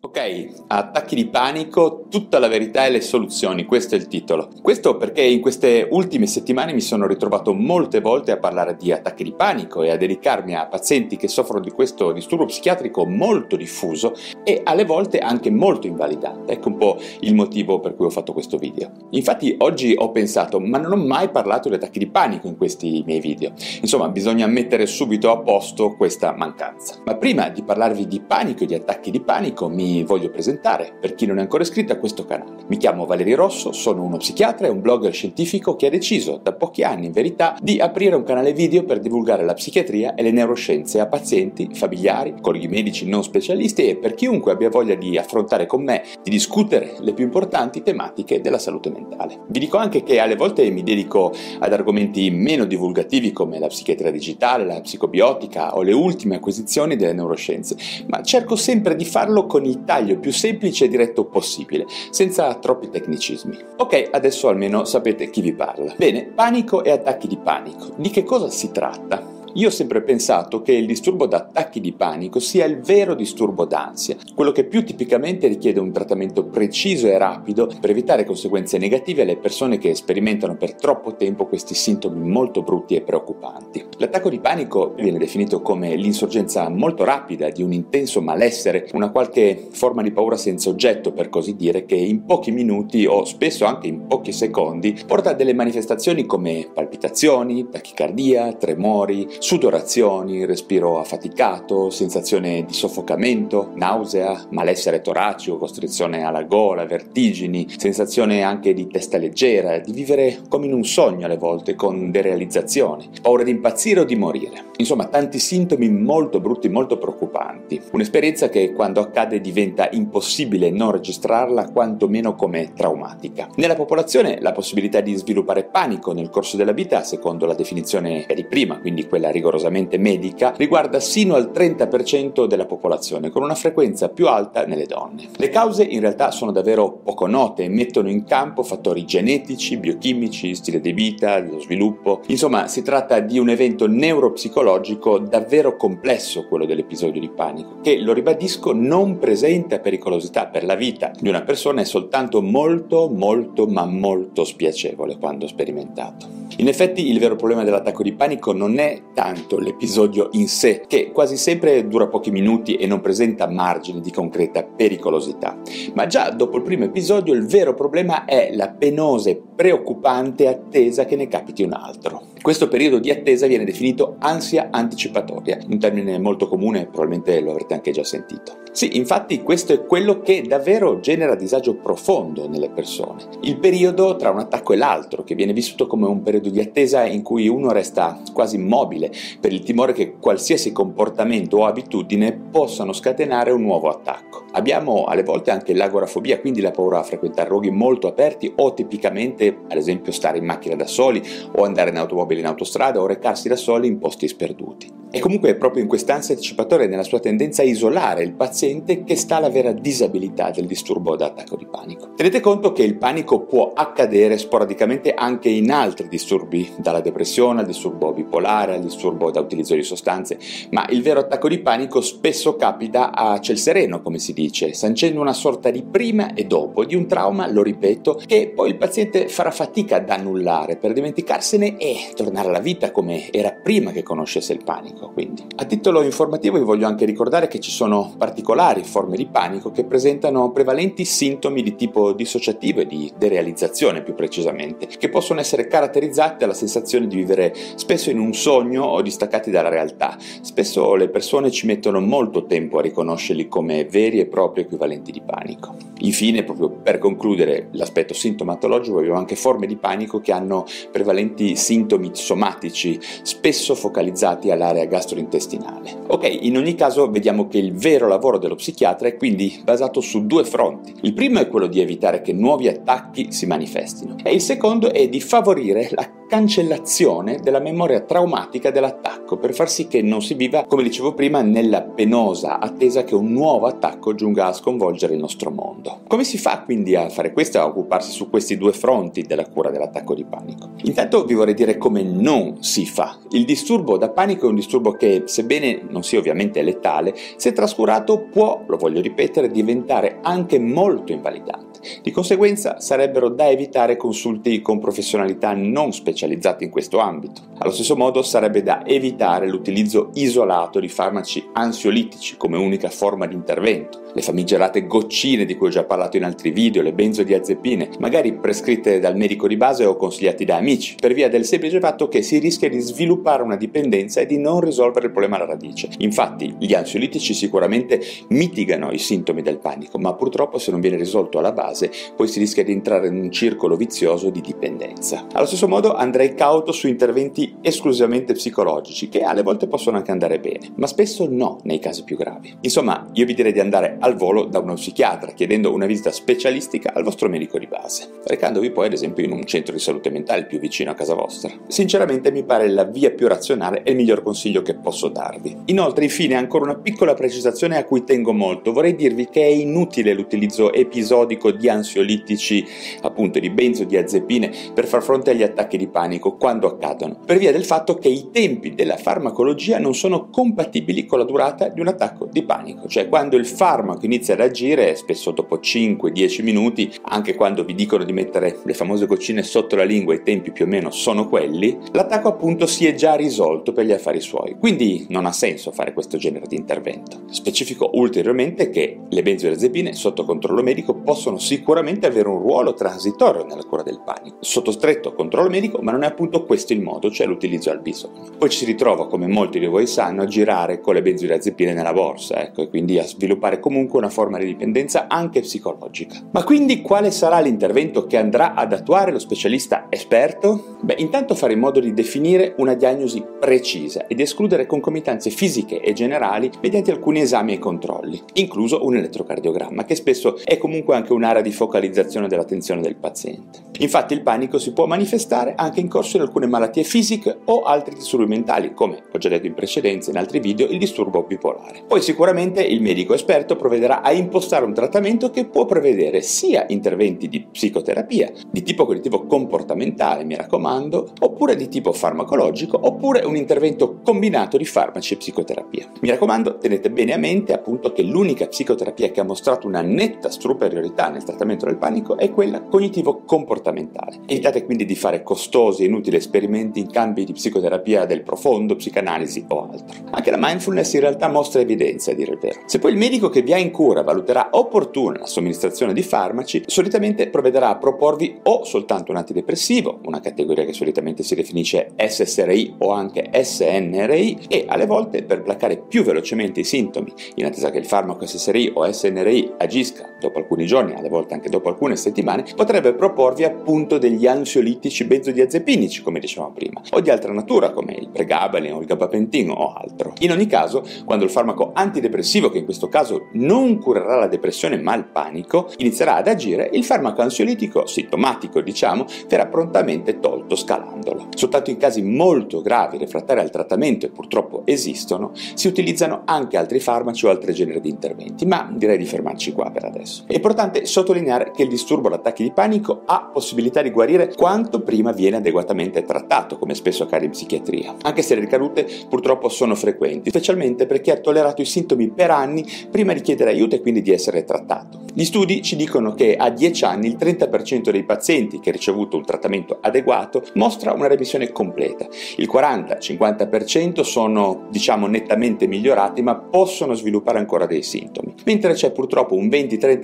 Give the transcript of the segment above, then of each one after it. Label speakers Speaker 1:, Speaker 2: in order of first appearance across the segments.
Speaker 1: Ok, attacchi di panico, tutta la verità e le soluzioni, questo è il titolo. Questo perché in queste ultime settimane mi sono ritrovato molte volte a parlare di attacchi di panico e a dedicarmi a pazienti che soffrono di questo disturbo psichiatrico molto diffuso e alle volte anche molto invalidante. Ecco un po' il motivo per cui ho fatto questo video. Infatti oggi ho pensato, ma non ho mai parlato di attacchi di panico in questi miei video. Insomma, bisogna mettere subito a posto questa mancanza. Ma prima di parlarvi di panico e di attacchi di panico, mi voglio presentare per chi non è ancora iscritto a questo canale. Mi chiamo Valerio Rosso, sono uno psichiatra e un blogger scientifico che ha deciso da pochi anni in verità di aprire un canale video per divulgare la psichiatria e le neuroscienze a pazienti, familiari, colleghi medici non specialisti e per chiunque abbia voglia di affrontare con me, di discutere le più importanti tematiche della salute mentale. Vi dico anche che alle volte mi dedico ad argomenti meno divulgativi come la psichiatria digitale, la psicobiotica o le ultime acquisizioni delle neuroscienze, ma cerco sempre di farlo con taglio più semplice e diretto possibile, senza troppi tecnicismi. Ok, adesso almeno sapete chi vi parla. Bene, panico e attacchi di panico. Di che cosa si tratta? Io ho sempre pensato che il disturbo d'attacchi di panico sia il vero disturbo d'ansia, quello che più tipicamente richiede un trattamento preciso e rapido per evitare conseguenze negative alle persone che sperimentano per troppo tempo questi sintomi molto brutti e preoccupanti. L'attacco di panico viene definito come l'insorgenza molto rapida di un intenso malessere, una qualche forma di paura senza oggetto per così dire, che in pochi minuti o spesso anche in pochi secondi porta a delle manifestazioni come palpitazioni, tachicardia, tremori, sudorazioni, respiro affaticato, sensazione di soffocamento, nausea, malessere toracico, costrizione alla gola, vertigini, sensazione anche di testa leggera, di vivere come in un sogno alle volte, con derealizzazione, paura di impazzire o di morire. Insomma, tanti sintomi molto brutti, molto preoccupanti. Un'esperienza che quando accade diventa impossibile non registrarla, quantomeno come traumatica. Nella popolazione la possibilità di sviluppare panico nel corso della vita, secondo la definizione di prima, quindi quella rigorosamente medica, riguarda sino al 30% della popolazione, con una frequenza più alta nelle donne. Le cause in realtà sono davvero poco note e mettono in campo fattori genetici, biochimici, stile di vita, dello sviluppo. Insomma, si tratta di un evento neuropsicologico davvero complesso, quello dell'episodio di panico, che, lo ribadisco, non presenta pericolosità per la vita di una persona, è soltanto molto, molto, ma molto spiacevole quando sperimentato. In effetti il vero problema dell'attacco di panico non è tanto l'episodio in sé, che quasi sempre dura pochi minuti e non presenta margini di concreta pericolosità, ma già dopo il primo episodio il vero problema è la penosa e preoccupante attesa che ne capiti un altro. Questo periodo di attesa viene definito ansia anticipatoria, un termine molto comune, probabilmente lo avrete anche già sentito. Sì, infatti questo è quello che davvero genera disagio profondo nelle persone. Il periodo tra un attacco e l'altro, che viene vissuto come un periodo di attesa in cui uno resta quasi immobile per il timore che qualsiasi comportamento o abitudine possano scatenare un nuovo attacco. Abbiamo alle volte anche l'agorafobia, quindi la paura a frequentare luoghi molto aperti o tipicamente, ad esempio, stare in macchina da soli o andare in automobile in autostrada o recarsi da soli in posti sperduti. E comunque è proprio in quest'ansia anticipatoria e nella sua tendenza a isolare il paziente che sta la vera disabilità del disturbo da attacco di panico. Tenete conto che il panico può accadere sporadicamente anche in altri disturbi, dalla depressione al disturbo bipolare, al disturbo da utilizzo di sostanze, ma il vero attacco di panico spesso capita a ciel sereno, come si dice, sancendo una sorta di prima e dopo di un trauma, lo ripeto, che poi il paziente farà fatica ad annullare per dimenticarsene e tornare alla vita come era prima che conoscesse il panico. Quindi. A titolo informativo vi voglio anche ricordare che ci sono particolari forme di panico che presentano prevalenti sintomi di tipo dissociativo e di derealizzazione più precisamente, che possono essere caratterizzati dalla sensazione di vivere spesso in un sogno o distaccati dalla realtà. Spesso le persone ci mettono molto tempo a riconoscerli come veri e propri equivalenti di panico. Infine, proprio per concludere l'aspetto sintomatologico, abbiamo anche forme di panico che hanno prevalenti sintomi somatici, spesso focalizzati all'area gastrointestinale. Ok, in ogni caso vediamo che il vero lavoro dello psichiatra è quindi basato su due fronti. Il primo è quello di evitare che nuovi attacchi si manifestino e il secondo è di favorire la cancellazione della memoria traumatica dell'attacco per far sì che non si viva, come dicevo prima, nella penosa attesa che un nuovo attacco giunga a sconvolgere il nostro mondo. Come si fa quindi a fare questo, a occuparsi su questi due fronti della cura dell'attacco di panico? Intanto vi vorrei dire come non si fa. Il disturbo da panico è un disturbo che, sebbene non sia ovviamente letale, se trascurato può, lo voglio ripetere, diventare anche molto invalidante. Di conseguenza sarebbero da evitare consulti con professionalità non specializzate in questo ambito. Allo stesso modo sarebbe da evitare l'utilizzo isolato di farmaci ansiolitici come unica forma di intervento. Le famigerate goccine di cui ho già parlato in altri video, le benzodiazepine, magari prescritte dal medico di base o consigliati da amici, per via del semplice fatto che si rischia di sviluppare una dipendenza e di non risolvere il problema alla radice. Infatti, gli ansiolitici sicuramente mitigano i sintomi del panico, ma purtroppo se non viene risolto alla base, poi si rischia di entrare in un circolo vizioso di dipendenza. Allo stesso modo andrei cauto su interventi esclusivamente psicologici, che alle volte possono anche andare bene, ma spesso no nei casi più gravi. Insomma, io vi direi di andare al volo da uno psichiatra, chiedendo una visita specialistica al vostro medico di base, recandovi poi ad esempio in un centro di salute mentale più vicino a casa vostra. Sinceramente mi pare la via più razionale e il miglior consiglio che posso darvi. Inoltre, infine, ancora una piccola precisazione a cui tengo molto. Vorrei dirvi che è inutile l'utilizzo episodico di ansiolitici, appunto di benzodiazepine, per far fronte agli attacchi di panico quando accadono, per via del fatto che i tempi della farmacologia non sono compatibili con la durata di un attacco di panico, cioè quando il farmaco inizia ad agire, spesso dopo 5-10 minuti, anche quando vi dicono di mettere le famose goccine sotto la lingua, i tempi più o meno sono quelli, l'attacco appunto si è già risolto per gli affari suoi, quindi non ha senso fare questo genere di intervento. Specifico ulteriormente che le benzodiazepine sotto controllo medico possono sicuramente avere un ruolo transitorio nella cura del panico, sotto stretto controllo medico, ma non è appunto questo il modo, cioè l'utilizzo al bisogno. Poi ci si ritrova, come molti di voi sanno, a girare con le benzodiazepine nella borsa, ecco, e quindi a sviluppare comunque una forma di dipendenza anche psicologica. Ma quindi quale sarà l'intervento che andrà ad attuare lo specialista esperto? Beh, intanto fare in modo di definire una diagnosi precisa ed escludere concomitanze fisiche e generali mediante alcuni esami e controlli, incluso un elettrocardiogramma, che spesso è comunque anche un'area di focalizzazione dell'attenzione del paziente. Infatti il panico si può manifestare anche in corso di alcune malattie fisiche o altri disturbi mentali, come ho già detto in precedenza in altri video, il disturbo bipolare. Poi sicuramente il medico esperto provvederà a impostare un trattamento che può prevedere sia interventi di psicoterapia, di tipo cognitivo comportamentale, mi raccomando, oppure di tipo farmacologico, oppure un intervento combinato di farmaci e psicoterapia. Mi raccomando, tenete bene a mente appunto che l'unica psicoterapia che ha mostrato una netta superiorità nel trattamento del panico è quella cognitivo-comportamentale. Evitate quindi di fare costosi e inutili esperimenti in campi di psicoterapia del profondo, psicanalisi o altro. Anche la mindfulness in realtà mostra evidenza, a dire il vero. Se poi il medico che vi ha in cura valuterà opportuna la somministrazione di farmaci, solitamente provvederà a proporvi o soltanto un antidepressivo, una categoria che solitamente si definisce SSRI o anche SNRI, e alle volte per placare più velocemente i sintomi, in attesa che il farmaco SSRI o SNRI agisca dopo alcuni giorni, alle volte anche dopo alcune settimane, potrebbe proporvi appunto degli ansiolitici benzodiazepinici, come dicevamo prima, o di altra natura come il pregabalin o il gabapentin o altro. In ogni caso, quando il farmaco antidepressivo, che in questo caso non curerà la depressione ma il panico, inizierà ad agire, il farmaco ansiolitico sintomatico, diciamo, verrà prontamente tolto scalandolo. Soltanto in casi molto gravi, refrattari al trattamento e purtroppo esistono, si utilizzano anche altri farmaci o altri generi di interventi, ma direi di fermarci qua per adesso. È importante sottolineare che il disturbo d'attacchi di panico ha possibilità di guarire quanto prima viene adeguatamente trattato, come spesso accade in psichiatria, anche se le ricadute purtroppo sono frequenti, specialmente per chi ha tollerato i sintomi per anni prima di chiedere aiuto e quindi di essere trattato. Gli studi ci dicono che a 10 anni il 30% dei pazienti che ha ricevuto un trattamento adeguato mostra una remissione completa. Il 40-50% sono, diciamo, nettamente migliorati ma possono sviluppare ancora dei sintomi, mentre c'è purtroppo un 20-30%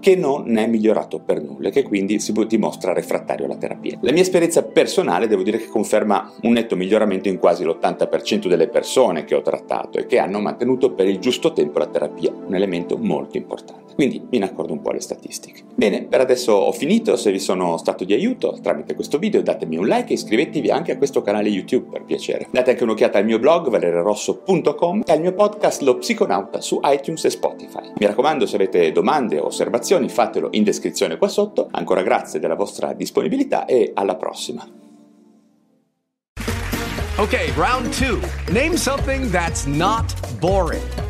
Speaker 1: che non è migliorato per nulla e che quindi si dimostra refrattario alla terapia. La mia esperienza personale devo dire che conferma un netto miglioramento in quasi l'80% delle persone che ho trattato e che hanno mantenuto per il giusto tempo la terapia, un elemento molto importante. Quindi mi ne accorgo un po' le statistiche. Bene, per adesso ho finito, se vi sono stato di aiuto tramite questo video datemi un like e iscrivetevi anche a questo canale YouTube per piacere. Date anche un'occhiata al mio blog valererosso.com e al mio podcast Lo Psiconauta su iTunes e Spotify. Mi raccomando, se avete domande o osservazioni fatelo in descrizione qua sotto. Ancora grazie della vostra disponibilità e alla prossima.
Speaker 2: Okay, round two. Name something that's not boring.